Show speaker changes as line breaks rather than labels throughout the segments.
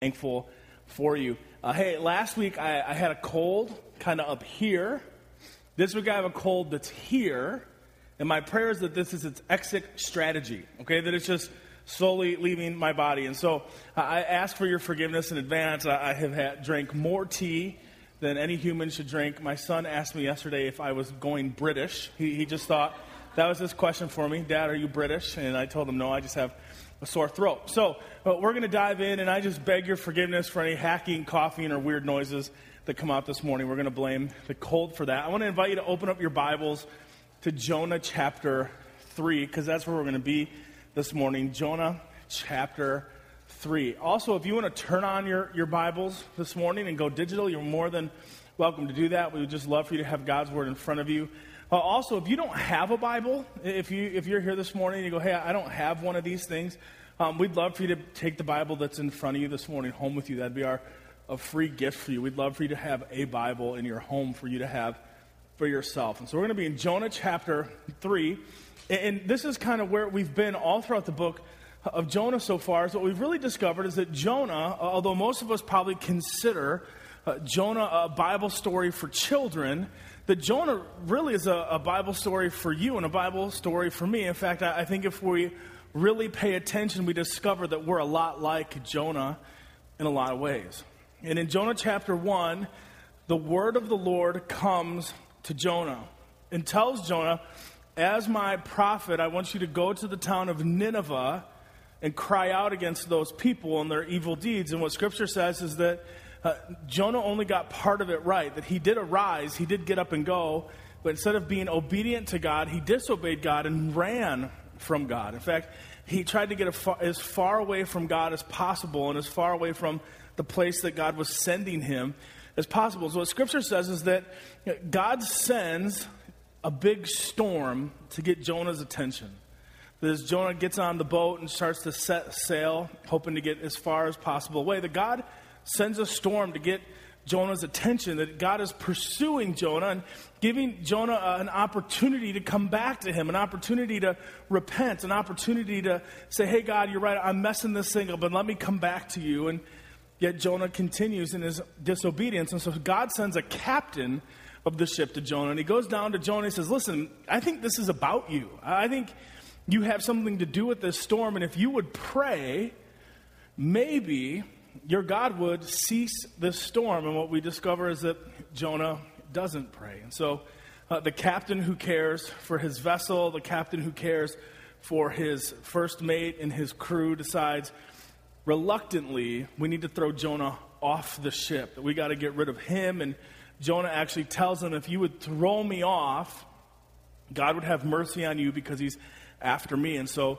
thankful for you. Uh, hey, last week I, I had a cold kind of up here. This week I have a cold that's here. And my prayer is that this is its exit strategy, okay? That it's just slowly leaving my body. And so I ask for your forgiveness in advance. I, I have had, drank more tea than any human should drink. My son asked me yesterday if I was going British. He, he just thought that was his question for me Dad, are you British? And I told him, no, I just have a sore throat. So uh, we're going to dive in, and I just beg your forgiveness for any hacking, coughing, or weird noises that come out this morning. We're going to blame the cold for that. I want to invite you to open up your Bibles to Jonah chapter 3, because that's where we're going to be this morning. Jonah chapter 3. Also, if you want to turn on your, your Bibles this morning and go digital, you're more than welcome to do that. We would just love for you to have God's Word in front of you. Uh, also, if you don't have a Bible, if, you, if you're here this morning and you go, hey, I don't have one of these things, um, we'd love for you to take the Bible that's in front of you this morning home with you. That'd be our a free gift for you. We'd love for you to have a Bible in your home for you to have for yourself. And so we're going to be in Jonah chapter 3. And this is kind of where we've been all throughout the book of Jonah so far. Is what we've really discovered is that Jonah, although most of us probably consider uh, Jonah a Bible story for children, that Jonah really is a, a, Bible story for you and a Bible story for me. In fact, I, I, think if we really pay attention, we discover that we're a lot like Jonah in a lot of ways. And in Jonah chapter 1, the word of the Lord comes to Jonah and tells Jonah, As my prophet, I want you to go to the town of Nineveh and cry out against those people and their evil deeds. And what scripture says is that uh, Jonah only got part of it right, that he did arise, he did get up and go, but instead of being obedient to God, he disobeyed God and ran from God. In fact, he tried to get far, as far away from God as possible and as far away from the place that God was sending him as possible. So, what Scripture says is that God sends a big storm to get Jonah's attention. As Jonah gets on the boat and starts to set sail, hoping to get as far as possible away, that God sends a storm to get Jonah's attention, that God is pursuing Jonah and giving Jonah uh, an opportunity to come back to him, an opportunity to repent, an opportunity to say, Hey, God, you're right, I'm messing this thing up, but let me come back to you. And yet Jonah continues in his disobedience. And so God sends a captain of the ship to Jonah, and he goes down to Jonah and says, Listen, I think this is about you. I think you have something to do with this storm, and if you would pray, maybe your God would cease this storm. And what we discover is that Jonah doesn't pray. And so uh, the captain who cares for his vessel, the captain who cares for his first mate and his crew decides reluctantly we need to throw Jonah off the ship. that We got to get rid of him. And Jonah actually tells him, if you would throw me off, God would have mercy on you because he's after me. And so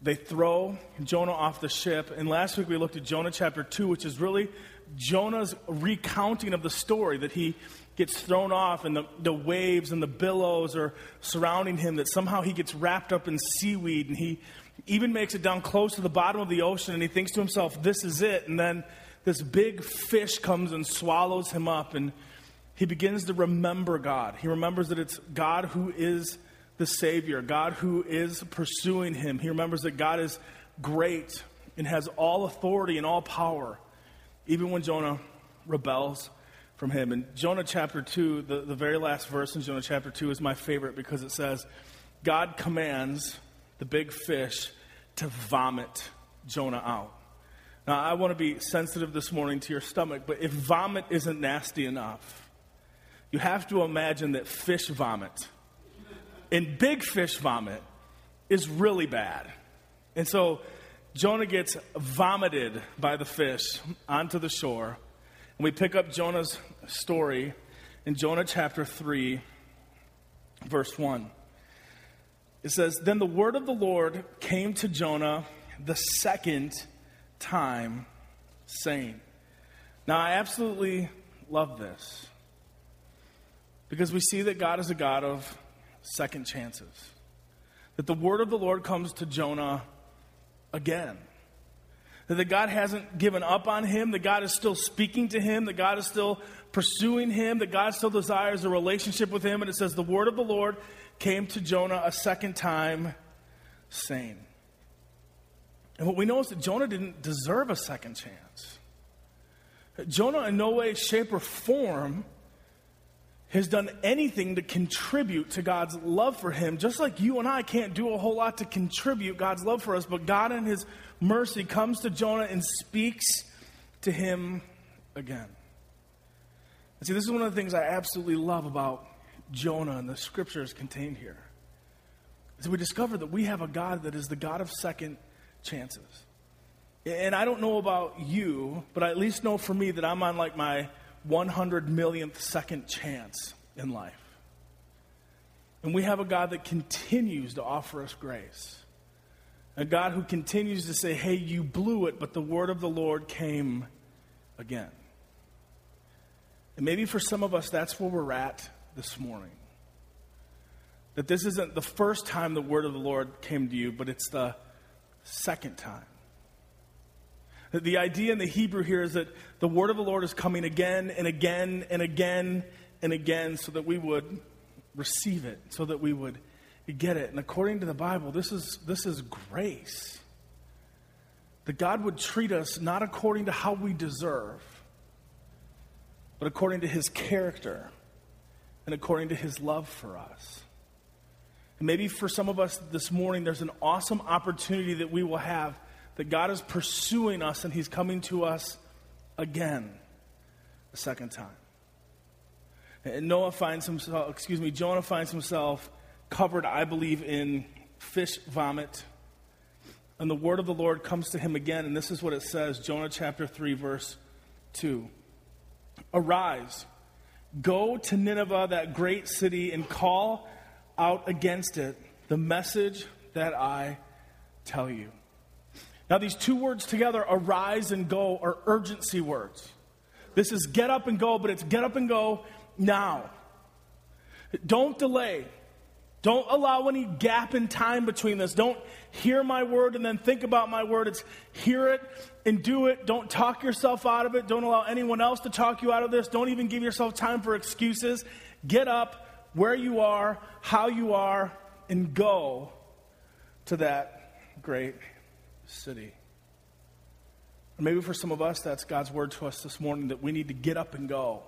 they throw Jonah off the ship. And last week we looked at Jonah chapter 2, which is really Jonah's recounting of the story that he gets thrown off and the, the waves and the billows are surrounding him, that somehow he gets wrapped up in seaweed and he even makes it down close to the bottom of the ocean and he thinks to himself, this is it. And then this big fish comes and swallows him up and he begins to remember God. He remembers that it's God who is the Savior, God who is pursuing him. He remembers that God is great and has all authority and all power, even when Jonah rebels from him. In Jonah chapter 2, the, the very last verse in Jonah chapter 2 is my favorite because it says, God commands the big fish to vomit Jonah out. Now, I want to be sensitive this morning to your stomach, but if vomit isn't nasty enough, you have to imagine that fish vomit and big fish vomit is really bad. And so Jonah gets vomited by the fish onto the shore. And we pick up Jonah's story in Jonah chapter 3, verse 1. It says, Then the word of the Lord came to Jonah the second time, saying, Now I absolutely love this because we see that God is a God of second chances. That the word of the Lord comes to Jonah again. That God hasn't given up on him, that God is still speaking to him, that God is still pursuing him, that God still desires a relationship with him. And it says, The word of the Lord came to Jonah a second time, saying. And what we know is that Jonah didn't deserve a second chance. Jonah, in no way, shape, or form, has done anything to contribute to God's love for him, just like you and I can't do a whole lot to contribute God's love for us, but God in his mercy comes to Jonah and speaks to him again. And see, this is one of the things I absolutely love about Jonah and the scriptures contained here. Is we discover that we have a God that is the God of second chances. And I don't know about you, but I at least know for me that I'm on like my 100 millionth second chance in life. And we have a God that continues to offer us grace. A God who continues to say, hey, you blew it, but the word of the Lord came again. And maybe for some of us, that's where we're at this morning. That this isn't the first time the word of the Lord came to you, but it's the second time. The idea in the Hebrew here is that the word of the Lord is coming again and again and again and again so that we would receive it, so that we would get it. And according to the Bible, this is, this is grace. That God would treat us not according to how we deserve, but according to his character and according to his love for us. And maybe for some of us this morning, there's an awesome opportunity that we will have that God is pursuing us and He's coming to us again a second time. And Noah finds himself, excuse me, Jonah finds himself covered, I believe, in fish vomit. And the word of the Lord comes to him again, and this is what it says Jonah chapter 3, verse 2. Arise, go to Nineveh, that great city, and call out against it the message that I tell you. Now, these two words together, arise and go, are urgency words. This is get up and go, but it's get up and go now. Don't delay. Don't allow any gap in time between this. Don't hear my word and then think about my word. It's hear it and do it. Don't talk yourself out of it. Don't allow anyone else to talk you out of this. Don't even give yourself time for excuses. Get up where you are, how you are, and go to that great city. Maybe for some of us, that's God's word to us this morning that we need to get up and go,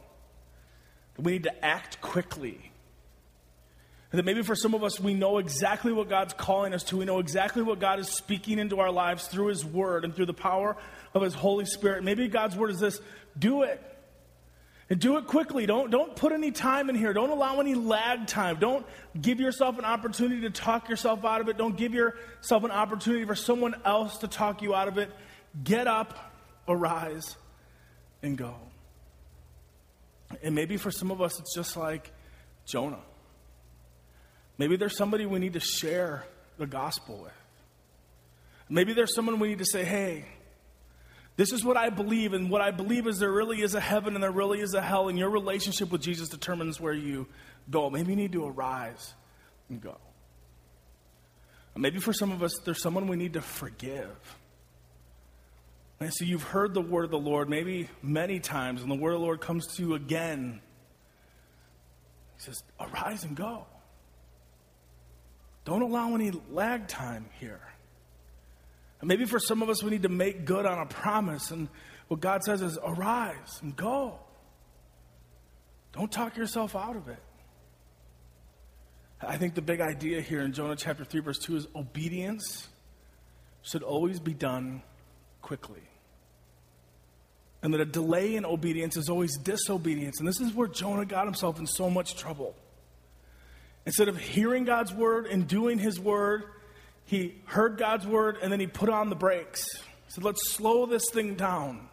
that we need to act quickly. And that maybe for some of us, we know exactly what God's calling us to. We know exactly what God is speaking into our lives through His Word and through the power of His Holy Spirit. Maybe God's Word is this do it. And do it quickly. Don't, don't put any time in here. Don't allow any lag time. Don't give yourself an opportunity to talk yourself out of it. Don't give yourself an opportunity for someone else to talk you out of it. Get up, arise, and go. And maybe for some of us, it's just like Jonah. Maybe there's somebody we need to share the gospel with. Maybe there's someone we need to say, hey, this is what I believe, and what I believe is there really is a heaven and there really is a hell, and your relationship with Jesus determines where you go. Maybe you need to arise and go. Maybe for some of us, there's someone we need to forgive. And so you've heard the word of the Lord maybe many times, and the word of the Lord comes to you again. He says, Arise and go. Don't allow any lag time here. And maybe for some of us, we need to make good on a promise. And what God says is, arise and go. Don't talk yourself out of it. I think the big idea here in Jonah chapter 3, verse 2 is obedience should always be done quickly. And that a delay in obedience is always disobedience. And this is where Jonah got himself in so much trouble. Instead of hearing God's word and doing his word, he heard God's word and then he put on the brakes. He said, let's slow this thing down.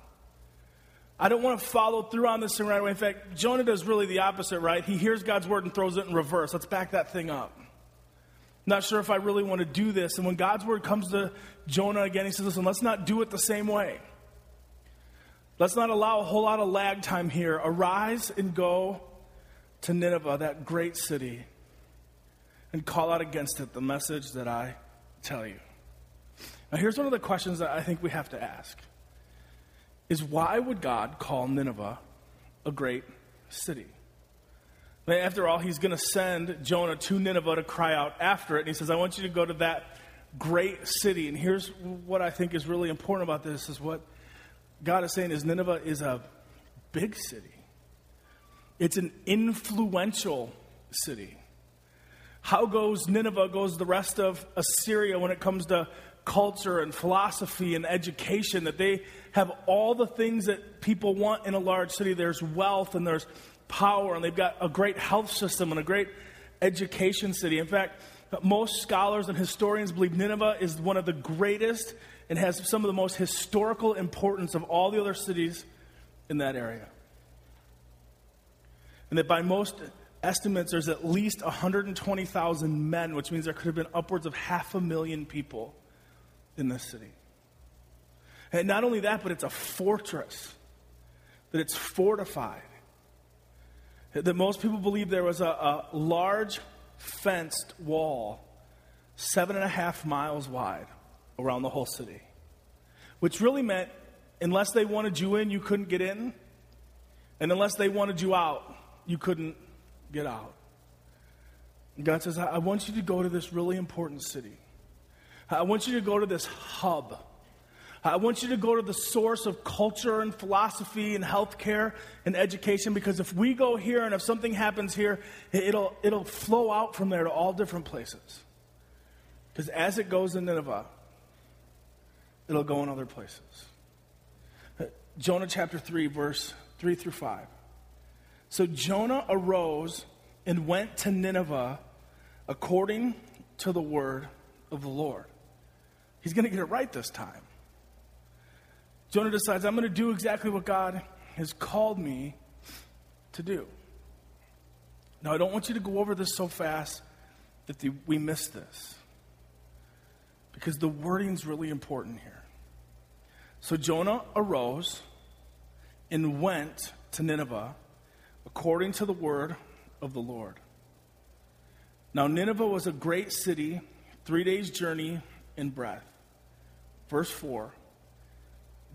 I don't want to follow through on this thing right away. In fact, Jonah does really the opposite, right? He hears God's word and throws it in reverse. Let's back that thing up. Not sure if I really want to do this. And when God's word comes to Jonah again, he says, listen, let's not do it the same way. Let's not allow a whole lot of lag time here. Arise and go to Nineveh, that great city, and call out against it the message that I tell you. Now, here's one of the questions that I think we have to ask is why would God call Nineveh a great city? After all, he's going to send Jonah to Nineveh to cry out after it. And he says, I want you to go to that great city. And here's what I think is really important about this is what God is saying is Nineveh is a big city. It's an influential city. How goes Nineveh, goes the rest of Assyria when it comes to culture and philosophy and education, that they have all the things that people want in a large city. There's wealth and there's power, and they've got a great health system and a great education city. In fact, most scholars and historians believe Nineveh is one of the greatest and has some of the most historical importance of all the other cities in that area. And that by most estimates, there's at least 120,000 men, which means there could have been upwards of half a million people in this city. And not only that, but it's a fortress, that it's fortified. That most people believe there was a, a large fenced wall, seven and a half miles wide, around the whole city. Which really meant, unless they wanted you in, you couldn't get in. And unless they wanted you out, you couldn't get out. God says, I want you to go to this really important city. I want you to go to this hub. I want you to go to the source of culture and philosophy and healthcare and education because if we go here and if something happens here, it'll, it'll flow out from there to all different places. Because as it goes in Nineveh, it'll go in other places. Uh, Jonah chapter 3, verse 3 through 5. So Jonah arose and went to Nineveh according to the word of the Lord. He's going to get it right this time. Jonah decides, I'm going to do exactly what God has called me to do. Now, I don't want you to go over this so fast that the, we miss this. Because the wording's really important here. So Jonah arose and went to Nineveh according to the word of the Lord. Now, Nineveh was a great city, three days' journey in breadth. Verse 4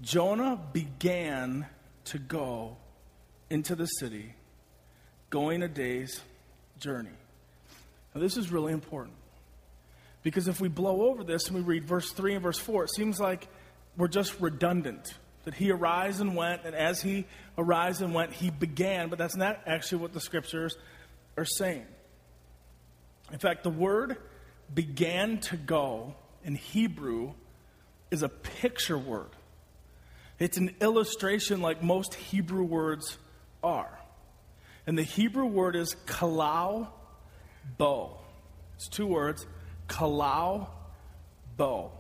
Jonah began to go into the city, going a day's journey. Now, this is really important. Because if we blow over this and we read verse 3 and verse 4, it seems like we're just redundant. That he arose and went, and as he arose and went, he began. But that's not actually what the scriptures are saying. In fact, the word began to go in Hebrew is a picture word. It's an illustration like most Hebrew words are. And the Hebrew word is kalau bo. It's two words, kalau bo.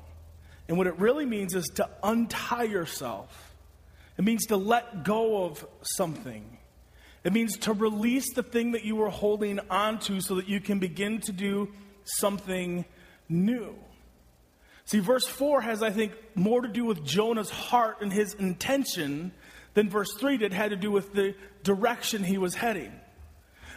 And what it really means is to untie yourself. It means to let go of something. It means to release the thing that you were holding onto so that you can begin to do something new. See, verse 4 has, I think, more to do with Jonah's heart and his intention than verse 3 did, had to do with the direction he was heading.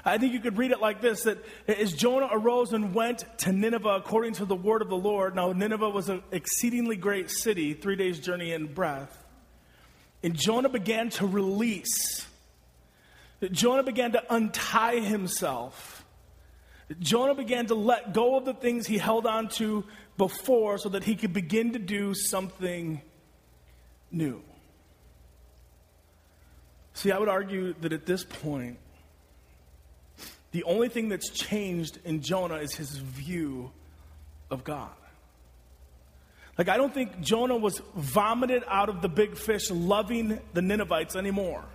I think you could read it like this that as Jonah arose and went to Nineveh according to the word of the Lord. Now, Nineveh was an exceedingly great city, three days' journey in breadth. And Jonah began to release. Jonah began to untie himself. Jonah began to let go of the things he held on to before so that he could begin to do something new. See, I would argue that at this point, the only thing that's changed in Jonah is his view of God. Like, I don't think Jonah was vomited out of the big fish loving the Ninevites anymore.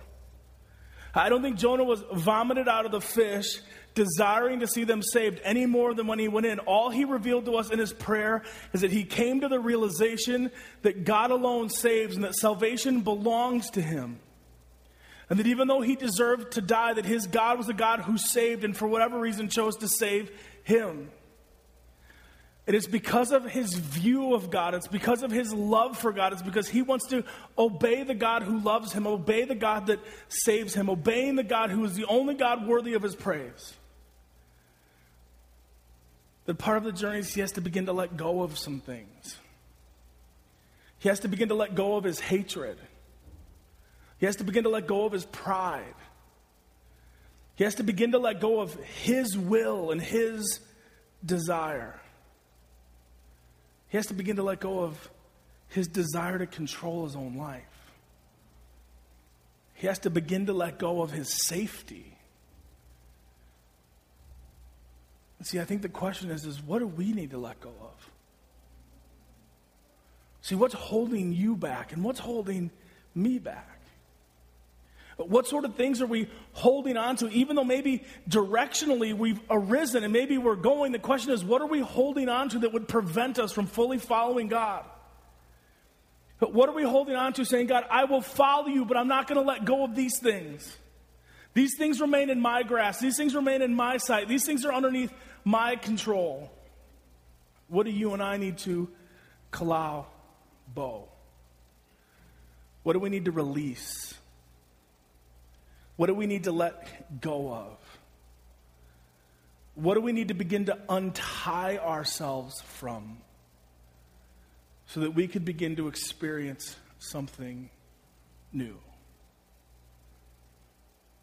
I don't think Jonah was vomited out of the fish desiring to see them saved any more than when he went in. All he revealed to us in his prayer is that he came to the realization that God alone saves and that salvation belongs to him. And that even though he deserved to die, that his God was a God who saved and for whatever reason chose to save him. It is because of his view of God. It's because of his love for God. It's because he wants to obey the God who loves him, obey the God that saves him, obeying the God who is the only God worthy of his praise. That part of the journey is he has to begin to let go of some things. He has to begin to let go of his hatred. He has to begin to let go of his pride. He has to begin to let go of his will and his desire. He has to begin to let go of his desire to control his own life. He has to begin to let go of his safety. see, I think the question is, is what do we need to let go of? See, what's holding you back and what's holding me back? What sort of things are we holding on to, even though maybe directionally we've arisen and maybe we're going? The question is, what are we holding on to that would prevent us from fully following God? But what are we holding on to saying, God, I will follow you, but I'm not going to let go of these things? These things remain in my grasp. These things remain in my sight. These things are underneath my control. What do you and I need to kalau bow? What do we need to release? What do we need to let go of? What do we need to begin to untie ourselves from so that we could begin to experience something new?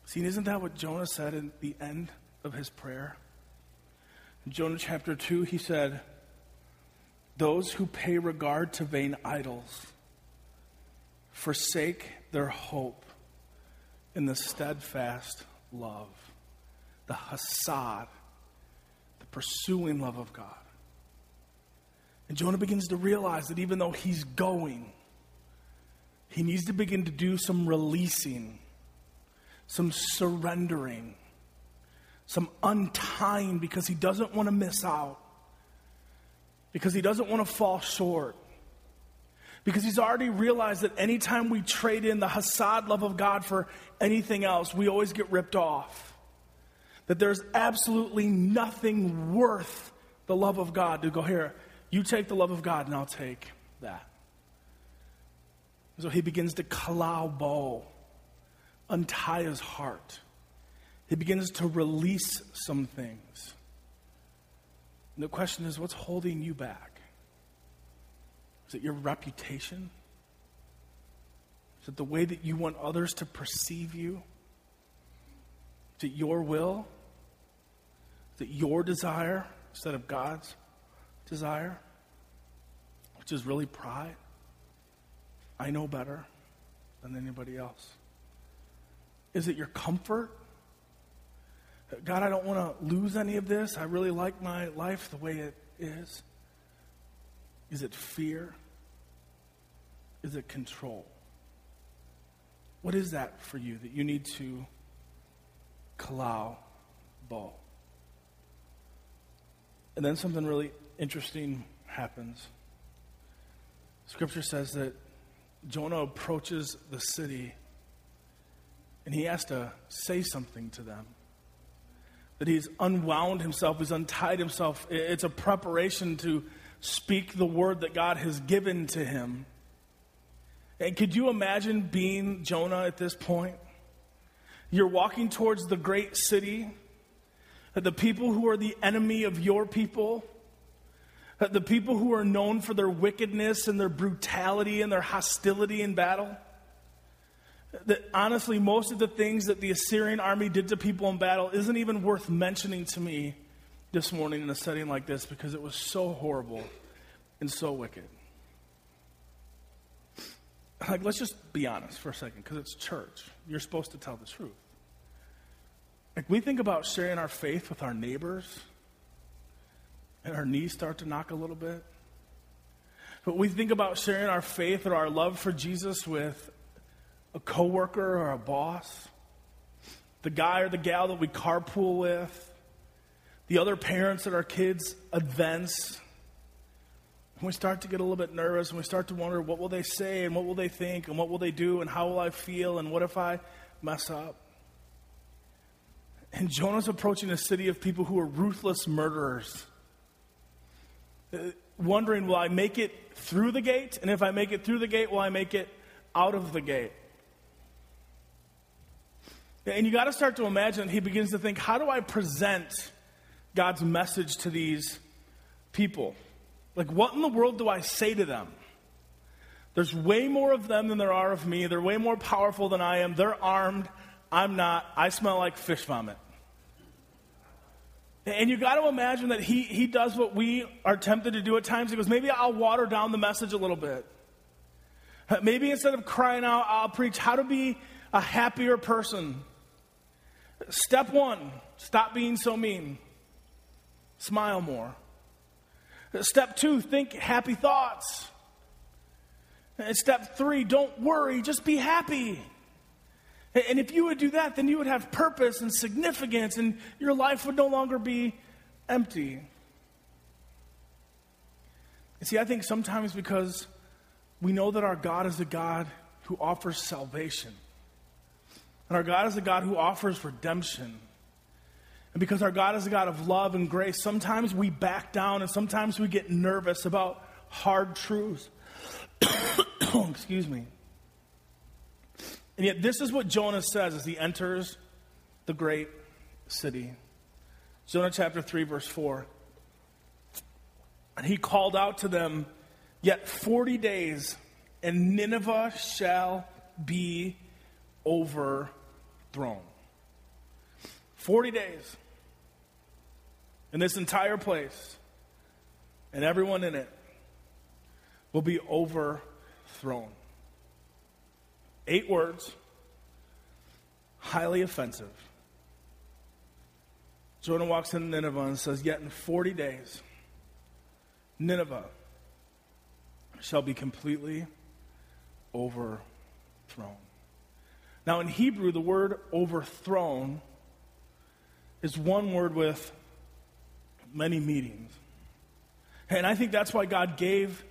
See, isn't that what Jonah said in the end of his prayer? In Jonah chapter 2, he said, Those who pay regard to vain idols forsake their hope in the steadfast love, the hasad, the pursuing love of God. And Jonah begins to realize that even though he's going, he needs to begin to do some releasing, some surrendering, some untying because he doesn't want to miss out, because he doesn't want to fall short. Because he's already realized that anytime we trade in the Hasad love of God for anything else, we always get ripped off. That there's absolutely nothing worth the love of God to go here. You take the love of God, and I'll take that. So he begins to kalau bow, untie his heart. He begins to release some things. And the question is what's holding you back? Is it your reputation? Is it the way that you want others to perceive you? Is it your will? Is it your desire instead of God's desire? Which is really pride. I know better than anybody else. Is it your comfort? God, I don't want to lose any of this. I really like my life the way it is. Is it fear? Is it control? What is that for you that you need to kalau bow? And then something really interesting happens. Scripture says that Jonah approaches the city and he has to say something to them. That he's unwound himself, he's untied himself. It's a preparation to speak the word that God has given to him. And could you imagine being Jonah at this point? You're walking towards the great city, the people who are the enemy of your people, the people who are known for their wickedness and their brutality and their hostility in battle. That honestly, most of the things that the Assyrian army did to people in battle isn't even worth mentioning to me this morning in a setting like this because it was so horrible and so wicked. Like, let's just be honest for a second because it's church. You're supposed to tell the truth. Like, we think about sharing our faith with our neighbors, and our knees start to knock a little bit. But we think about sharing our faith or our love for Jesus with a coworker or a boss, the guy or the gal that we carpool with, the other parents at our kids' events. And we start to get a little bit nervous and we start to wonder what will they say and what will they think and what will they do and how will I feel and what if I mess up? And Jonah's approaching a city of people who are ruthless murderers. Uh, wondering, will I make it through the gate? And if I make it through the gate, will I make it out of the gate? And you got to start to imagine, he begins to think, how do I present God's message to these people. Like, what in the world do I say to them? There's way more of them than there are of me. They're way more powerful than I am. They're armed. I'm not. I smell like fish vomit. And you got to imagine that he, he does what we are tempted to do at times. He goes, maybe I'll water down the message a little bit. Maybe instead of crying out, I'll preach how to be a happier person. Step one stop being so mean, smile more. Step two think happy thoughts. And step three don't worry, just be happy. And if you would do that, then you would have purpose and significance, and your life would no longer be empty. You see, I think sometimes because we know that our God is a God who offers salvation, and our God is a God who offers redemption. And because our God is a God of love and grace, sometimes we back down and sometimes we get nervous about hard truths. Excuse me. And yet, this is what Jonah says as he enters the great city. Jonah chapter 3, verse 4. And he called out to them, Yet 40 days, and Nineveh shall be overthrown. 40 days. And this entire place and everyone in it will be overthrown. Eight words, highly offensive. Jonah walks into Nineveh and says, Yet in 40 days, Nineveh shall be completely overthrown. Now, in Hebrew, the word overthrown is one word with many meetings. And I think that's why God gave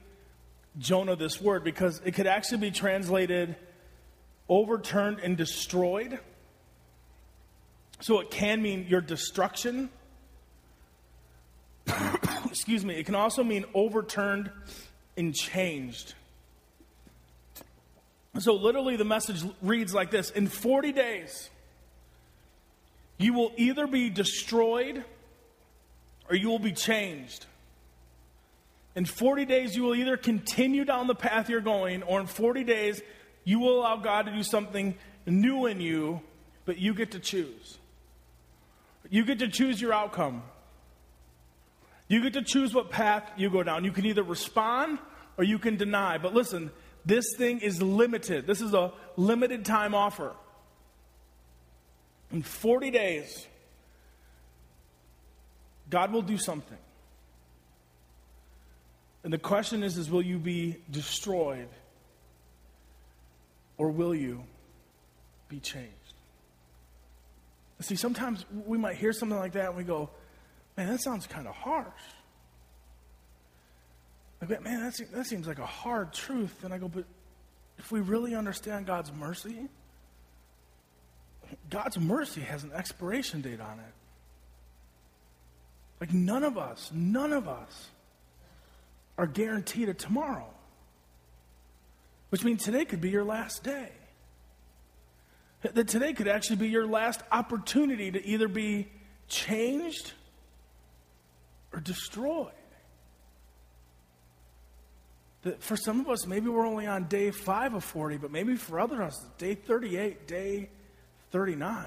Jonah this word, because it could actually be translated overturned and destroyed. So it can mean your destruction. Excuse me. It can also mean overturned and changed. So literally, the message reads like this In 40 days, you will either be destroyed or you will be changed. In 40 days, you will either continue down the path you're going, or in 40 days, you will allow God to do something new in you, but you get to choose. You get to choose your outcome. You get to choose what path you go down. You can either respond or you can deny. But listen, this thing is limited. This is a limited time offer. In 40 days, God will do something. And the question is, is will you be destroyed or will you be changed? See, sometimes we might hear something like that and we go, man, that sounds kind of harsh. Man, that seems, that seems like a hard truth. And I go, but if we really understand God's mercy, God's mercy has an expiration date on it. Like, none of us, none of us are guaranteed a tomorrow, which means today could be your last day. That today could actually be your last opportunity to either be changed or destroyed. That for some of us, maybe we're only on day five of 40, but maybe for others, day 38, day 39.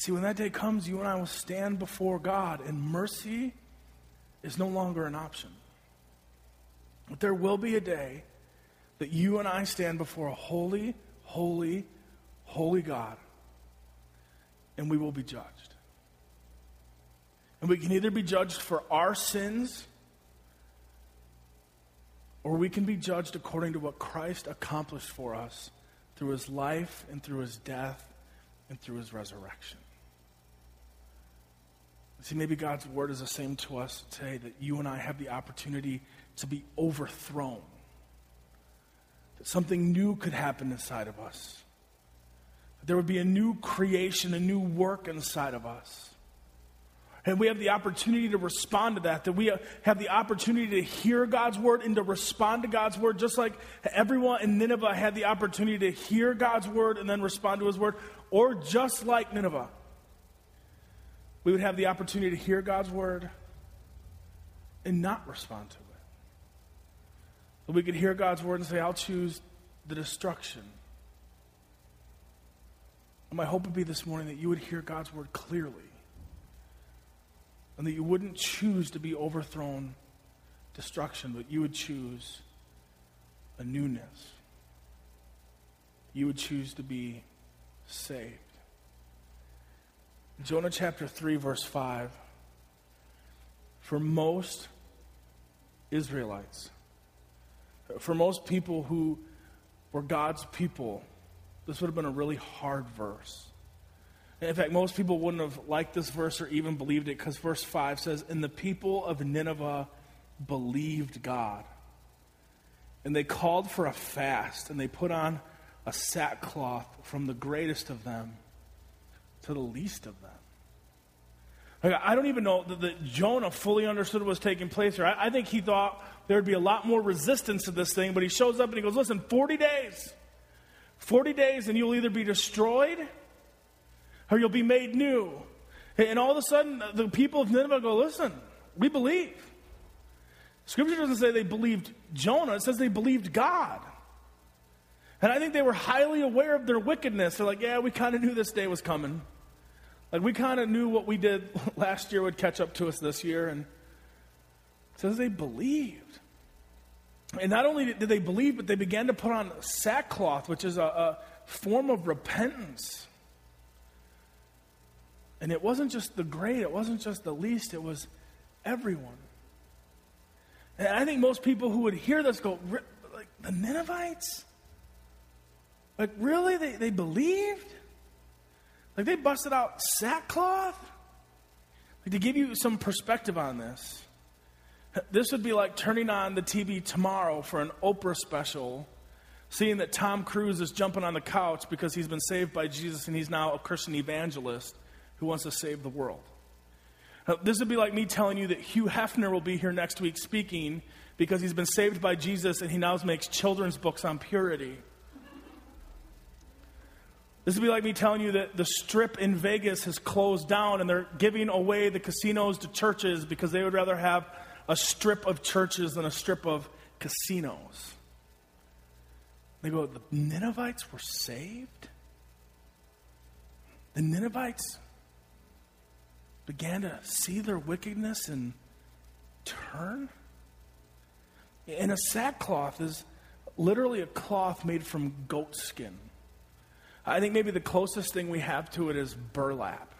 See, when that day comes, you and I will stand before God, and mercy is no longer an option. But there will be a day that you and I stand before a holy, holy, holy God, and we will be judged. And we can either be judged for our sins, or we can be judged according to what Christ accomplished for us through his life and through his death and through his resurrection. See, maybe God's word is the same to us today that you and I have the opportunity to be overthrown that something new could happen inside of us. That there would be a new creation, a new work inside of us. And we have the opportunity to respond to that, that we have the opportunity to hear God's word and to respond to God's word, just like everyone in Nineveh had the opportunity to hear God's word and then respond to his word, or just like Nineveh. We would have the opportunity to hear God's word and not respond to it. That we could hear God's word and say, I'll choose the destruction. And my hope would be this morning that you would hear God's word clearly and that you wouldn't choose to be overthrown destruction, but you would choose a newness. You would choose to be saved. Jonah chapter 3, verse 5. For most Israelites, for most people who were God's people, this would have been a really hard verse. In fact, most people wouldn't have liked this verse or even believed it because verse 5 says, And the people of Nineveh believed God. And they called for a fast, and they put on a sackcloth from the greatest of them to the least of them. Like, I don't even know that, that, Jonah fully understood what was taking place here. I, I think he thought there'd be a lot more resistance to this thing, but he shows up and he goes, Listen, 40 days. 40 days, and you'll either be destroyed or you'll be made new. And all of a sudden, the people of Nineveh go, Listen, we believe. Scripture doesn't say they believed Jonah, it says they believed God. And I think they were highly aware of their wickedness. They're like, yeah, we kind of knew this day was coming. Like, we kind of knew what we did last year would catch up to us this year. And says they believed. And not only did they believe, but they began to put on sackcloth, which is a, a form of repentance. And it wasn't just the great, it wasn't just the least, it was everyone. And I think most people who would hear this go, like, the Ninevites? Like, really? They, they believed? Like, they busted out sackcloth? Like, to give you some perspective on this, this would be like turning on the TV tomorrow for an Oprah special, seeing that Tom Cruise is jumping on the couch because he's been saved by Jesus and he's now a Christian evangelist who wants to save the world. Now, this would be like me telling you that Hugh Hefner will be here next week speaking because he's been saved by Jesus and he now makes children's books on purity. This would be like me telling you that the strip in Vegas has closed down and they're giving away the casinos to churches because they would rather have a strip of churches than a strip of casinos. They go, the Ninevites were saved? The Ninevites began to see their wickedness and turn? And a sackcloth is literally a cloth made from goat skin. I think maybe the closest thing we have to it is burlap.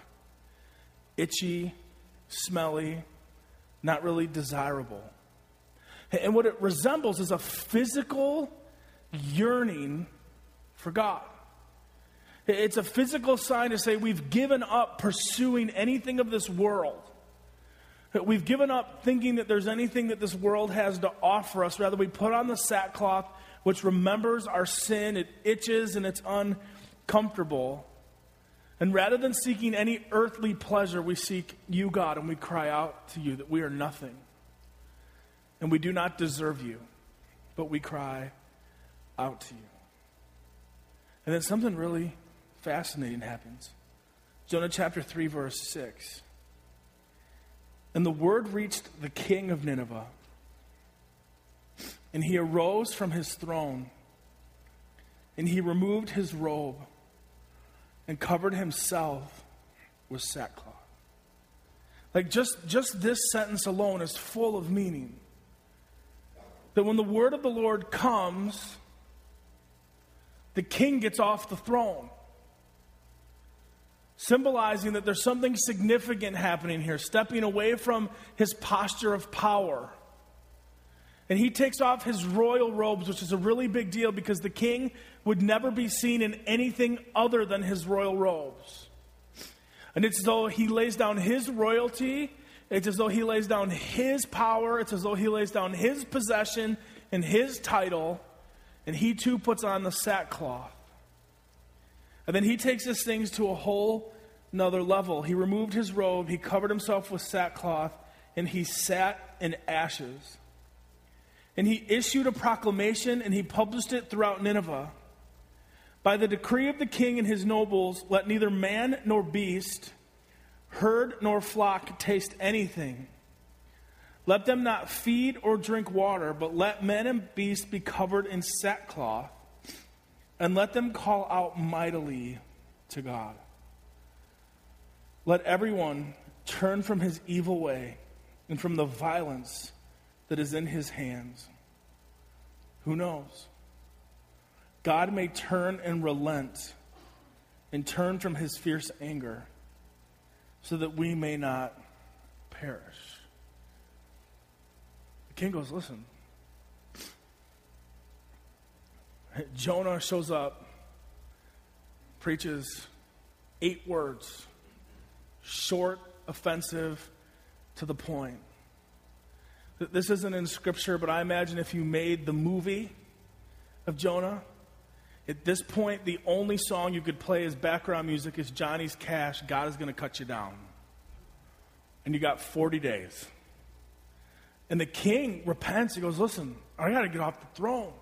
Itchy, smelly, not really desirable. And what it resembles is a physical yearning for God. It's a physical sign to say we've given up pursuing anything of this world. We've given up thinking that there's anything that this world has to offer us. Rather, we put on the sackcloth, which remembers our sin. It itches and it's uncomfortable. And rather than seeking any earthly pleasure, we seek you, God, and we cry out to you that we are nothing. And we do not deserve you, but we cry out to you. And then something really fascinating happens. Jonah chapter 3, verse 6. And the word reached the king of Nineveh, and he arose from his throne, and he removed his robe and covered himself with sackcloth. Like just, just this sentence alone is full of meaning. That when the word of the Lord comes, the king gets off the throne symbolizing that there's something significant happening here, stepping away from his posture of power. And he takes off his royal robes, which is a really big deal because the king would never be seen in anything other than his royal robes. And it's as though he lays down his royalty, it's as though he lays down his power, it's as though he lays down his possession and his title, and he too puts on the sackcloth. And then he takes his things to a whole another level. He removed his robe, he covered himself with sackcloth, and he sat in ashes. And he issued a proclamation and he published it throughout Nineveh. By the decree of the king and his nobles, let neither man nor beast, herd nor flock taste anything. Let them not feed or drink water, but let men and beasts be covered in sackcloth and let them call out mightily to God. Let everyone turn from his evil way and from the violence that is in his hands. Who knows? God may turn and relent and turn from his fierce anger so that we may not perish. The king goes, Listen. Jonah shows up, preaches eight words, short, offensive, to the point. This isn't in scripture, but I imagine if you made the movie of Jonah, at this point, the only song you could play as background music is Johnny's Cash, God is going to cut you down. And you got 40 days. And the king repents. He goes, Listen, I got to get off the throne.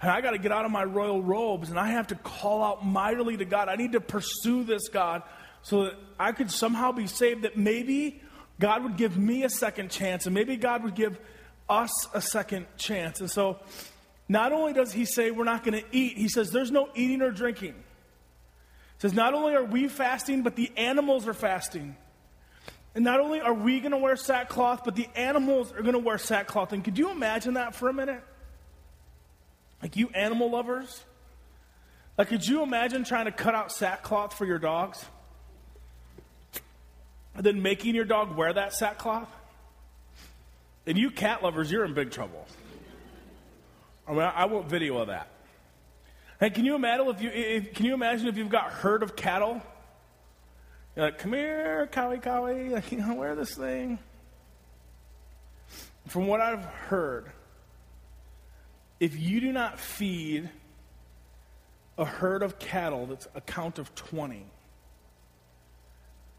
And I got to get out of my royal robes and I have to call out mightily to God. I need to pursue this, God, so that I could somehow be saved, that maybe God would give me a second chance, and maybe God would give us a second chance. And so, not only does he say we're not going to eat, he says there's no eating or drinking. He says not only are we fasting, but the animals are fasting. And not only are we going to wear sackcloth, but the animals are going to wear sackcloth. And could you imagine that for a minute? Like you animal lovers? Like, could you imagine trying to cut out sackcloth for your dogs? And then making your dog wear that sackcloth, and you cat lovers, you're in big trouble. I mean, I want video of that. And can you imagine if you if, can you imagine if you've got herd of cattle? You're like, come here, cowie, cowie, like, you know, wear this thing. From what I've heard, if you do not feed a herd of cattle that's a count of 20,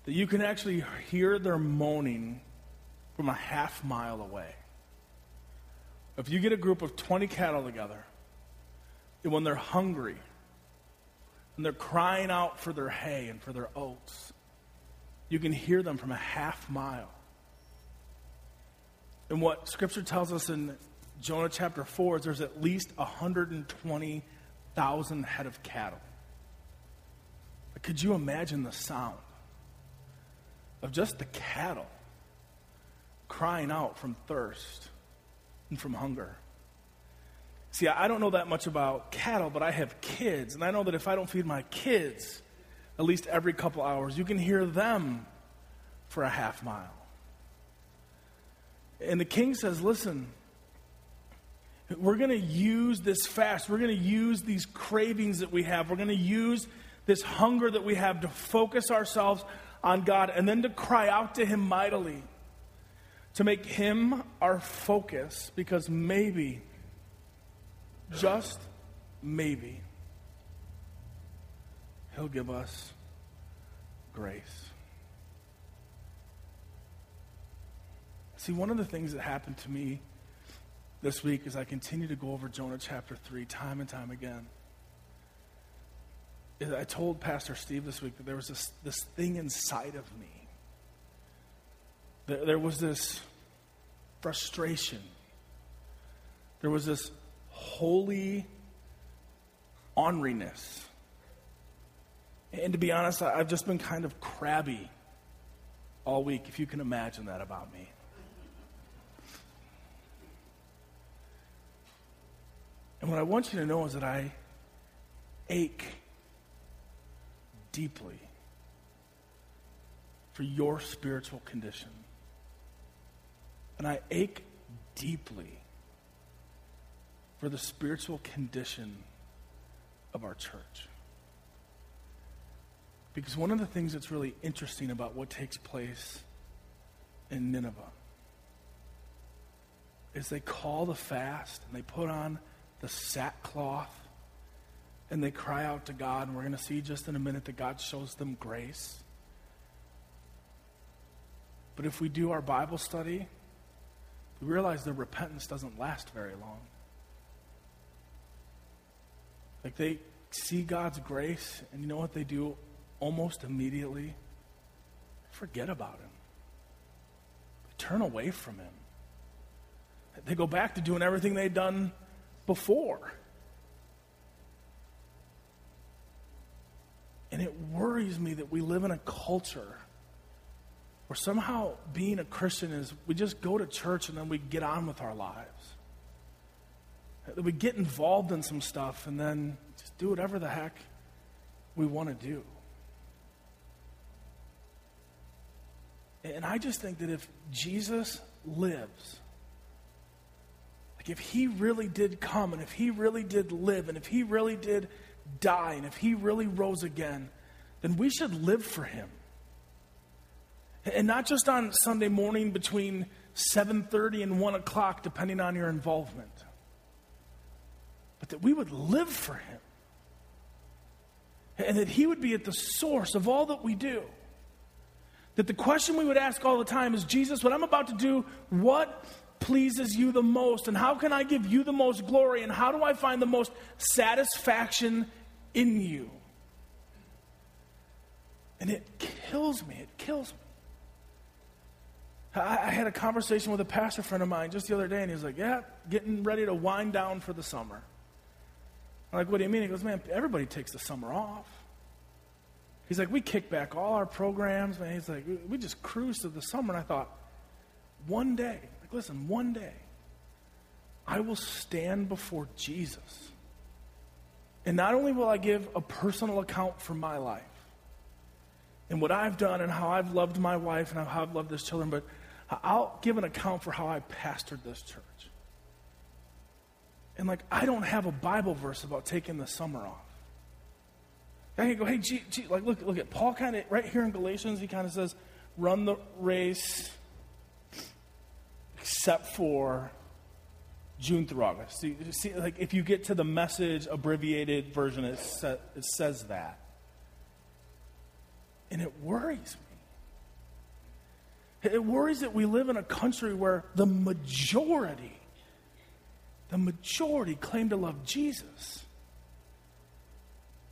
that you can actually hear their moaning from a half mile away. If you get a group of 20 cattle together, and when they're hungry, and they're crying out for their hay and for their oats, you can hear them from a half mile. And what Scripture tells us in Jonah chapter 4 is there's at least 120,000 head of cattle. But could you imagine the sound? Of just the cattle crying out from thirst and from hunger. See, I don't know that much about cattle, but I have kids, and I know that if I don't feed my kids at least every couple hours, you can hear them for a half mile. And the king says, Listen, we're going to use this fast. We're going to use these cravings that we have. We're going to use this hunger that we have to focus ourselves on God and then to cry out to Him mightily, to make Him our focus, because maybe, just maybe, He'll give us grace. See, one of the things that happened to me this week as I continue to go over Jonah chapter 3 time and time again I told Pastor Steve this week that there was this, this thing inside of me. There, there was this frustration. There was this holy orneriness. And to be honest, I've just been kind of crabby all week, if you can imagine that about me. And what I want you to know is that I ache deeply for your spiritual condition. And I ache deeply for the spiritual condition of our church. Because one of the things that's really interesting about what takes place in Nineveh is they call the fast and they put on the sackcloth and they cry out to God, and we're going to see just in a minute that God shows them grace. But if we do our Bible study, we realize their repentance doesn't last very long. Like they see God's grace, and you know what they do almost immediately? Forget about Him. They turn away from Him. They go back to doing everything they'd done before. And it worries me that we live in a culture where somehow being a Christian is we just go to church and then we get on with our lives. That we get involved in some stuff and then just do whatever the heck we want to do. And I just think that if Jesus lives, like if he really did come and if he really did live and if he really did die and if he really rose again, then we should live for him. And not just on Sunday morning between 7:30 and 1 o'clock, depending on your involvement, but that we would live for him. And that he would be at the source of all that we do. That the question we would ask all the time is Jesus, what I'm about to do, what pleases you the most? And how can I give you the most glory? And how do I find the most satisfaction in you? And it kills me. It kills me. I, I had a conversation with a pastor friend of mine just the other day, and he was like, Yeah, getting ready to wind down for the summer. I'm like, what do you mean? He goes, Man, everybody takes the summer off. He's like, We kick back all our programs, man. He's like, We just cruise through the summer. And I thought, one day, like, listen, one day, I will stand before Jesus. And not only will I give a personal account for my life and what I've done and how I've loved my wife and how I've loved this children, but I'll give an account for how I pastored this church. And like, I don't have a Bible verse about taking the summer off. I can go, hey, gee, gee, like, look, look at Paul kind of, right here in Galatians, he kind of says, run the race except for June through August. See, see like, if you get to the message abbreviated version, it, sa- it says that. And it worries me. It worries that we live in a country where the majority, the majority claim to love Jesus.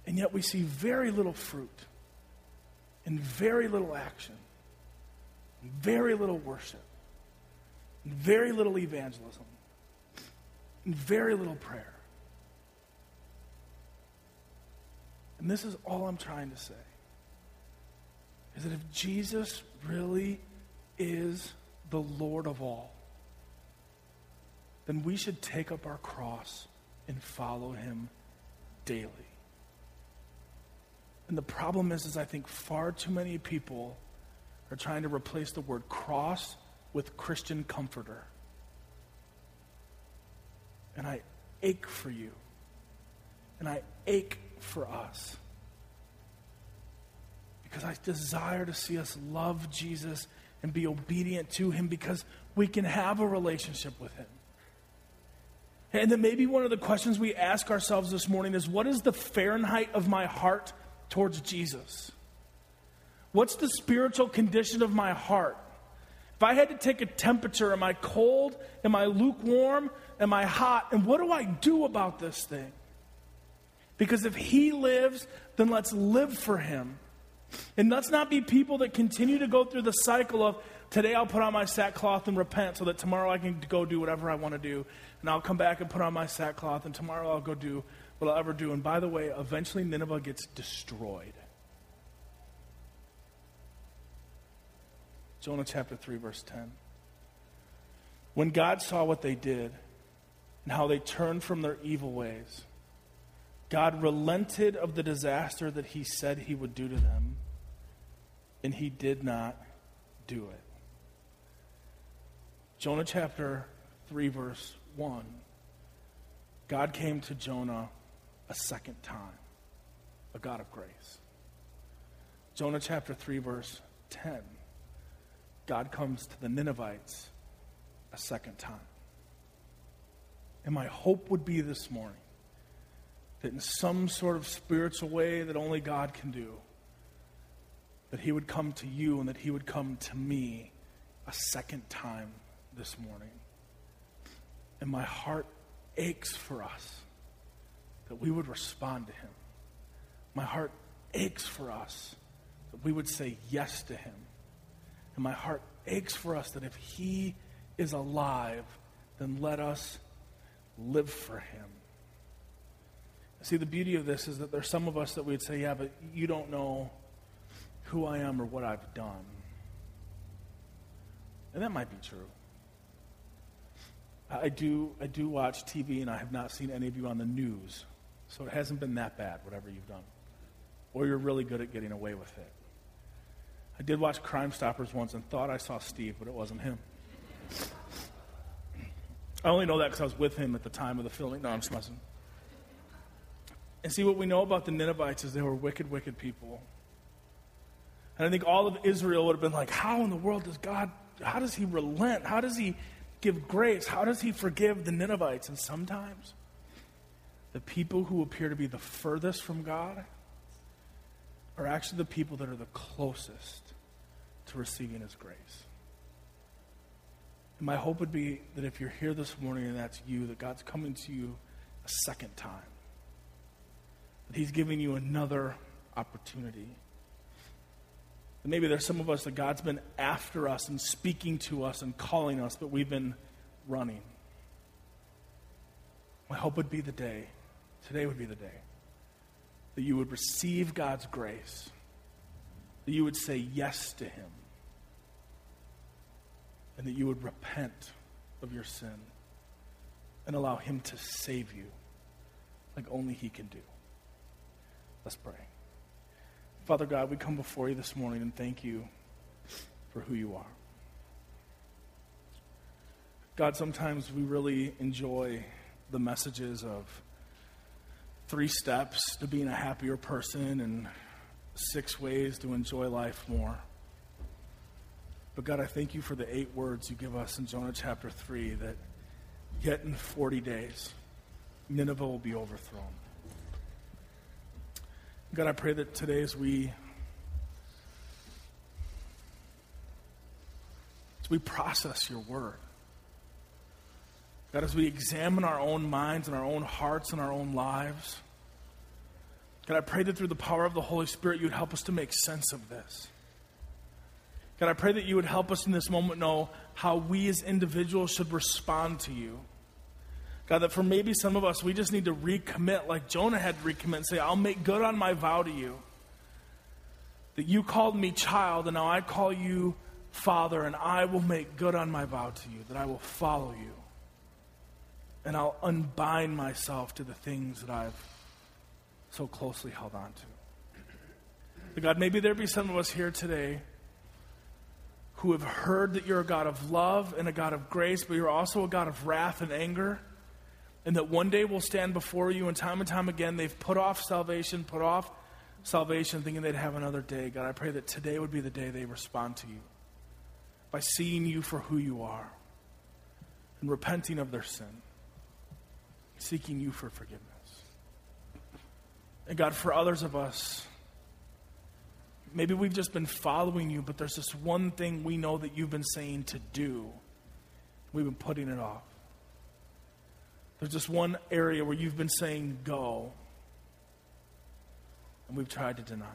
And yet we see very little fruit and very little action, very little worship, very little evangelism, and very little prayer. And this is all I'm trying to say is that if Jesus really is the Lord of all, then we should take up our cross and follow him daily. And the problem is, is I think far too many people are trying to replace the word cross with Christian comforter. And I ache for you. And I ache for us. Because I desire to see us love Jesus and be obedient to him because we can have a relationship with him. And then maybe one of the questions we ask ourselves this morning is what is the Fahrenheit of my heart towards Jesus? What's the spiritual condition of my heart? If I had to take a temperature, am I cold? Am I lukewarm? Am I hot? And what do I do about this thing? Because if He lives, then let's live for Him. And let's not be people that continue to go through the cycle of today I'll put on my sackcloth and repent so that tomorrow I can go do whatever I want to do. And I'll come back and put on my sackcloth and tomorrow I'll go do what I'll ever do. And by the way, eventually Nineveh gets destroyed. Jonah chapter 3, verse 10. When God saw what they did and how they turned from their evil ways, God relented of the disaster that he said he would do to them, and he did not do it. Jonah chapter 3, verse 1. God came to Jonah a second time, a God of grace. Jonah chapter 3, verse 10. God comes to the Ninevites a second time. And my hope would be this morning that in some sort of spiritual way that only God can do, that He would come to you and that He would come to me a second time this morning. And my heart aches for us that we would respond to Him. My heart aches for us that we would say yes to Him. And my heart aches for us that if He is alive, then let us live for Him. See, the beauty of this is that there's some of us that we'd say, yeah, but you don't know who I am or what I've done. And that might be true. I do, I do watch TV, and I have not seen any of you on the news. So it hasn't been that bad, whatever you've done. Or you're really good at getting away with it. I did watch Crime Stoppers once and thought I saw Steve, but it wasn't him. I only know that because I was with him at the time of the filming. No, I'm just messing. And see, what we know about the Ninevites is they were wicked, wicked people. And I think all of Israel would have been like, how in the world does God, how does he relent? How does he give grace? How does he forgive the Ninevites? And sometimes the people who appear to be the furthest from God are actually the people that are the closest to receiving his grace. My hope would be that if you're here this morning and that's you, that God's coming to you a second time. That he's giving you another opportunity. And maybe there's some of us that God's been after us and speaking to us and calling us, but we've been running. My hope would be the day, today would be the day, that you would receive God's grace, that you would say yes to Him, and that you would repent of your sin and allow Him to save you like only He can do. Let's pray. Father God, we come before you this morning and thank you for who you are. God, sometimes we really enjoy the messages of three steps to being a happier person and six ways to enjoy life more. But God, I thank you for the eight words you give us in Jonah chapter 3 that yet in 40 days, Nineveh will be overthrown. God, I pray that today as we as we process your word, God, as we examine our own minds and our own hearts and our own lives, God, I pray that through the power of the Holy Spirit, you would help us to make sense of this. God, I pray that you would help us in this moment know how we as individuals should respond to you. God, that for maybe some of us, we just need to recommit like Jonah had to recommit and say, I'll make good on my vow to you. That you called me child, and now I call you father, and I will make good on my vow to you, that I will follow you. And I'll unbind myself to the things that I've so closely held on to. But God, maybe there be some of us here today who have heard that you're a God of love and a God of grace, but you're also a God of wrath and anger and that one day we'll stand before you, and time and time again they've put off salvation, put off salvation, thinking they'd have another day. God, I pray that today would be the day they respond to you by seeing you for who you are and repenting of their sin, seeking you for forgiveness. And God, for others of us, maybe we've just been following you, but there's this one thing we know that you've been saying to do. We've been putting it off. There's this one area where you've been saying go, and we've tried to deny.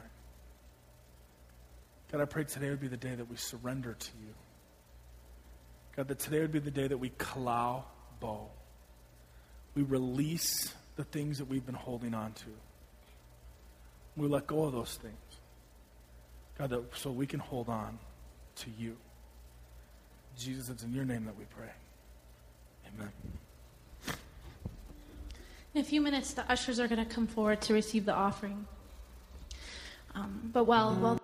God, I pray today would be the day that we surrender to you. God, that today would be the day that we kalau bow. We release the things that we've been holding on to. We let go of those things. God, that, so we can hold on to you. Jesus, it's in your name that we pray. Amen.
In a few minutes, the ushers are going to come forward to receive the offering. Um, but while, while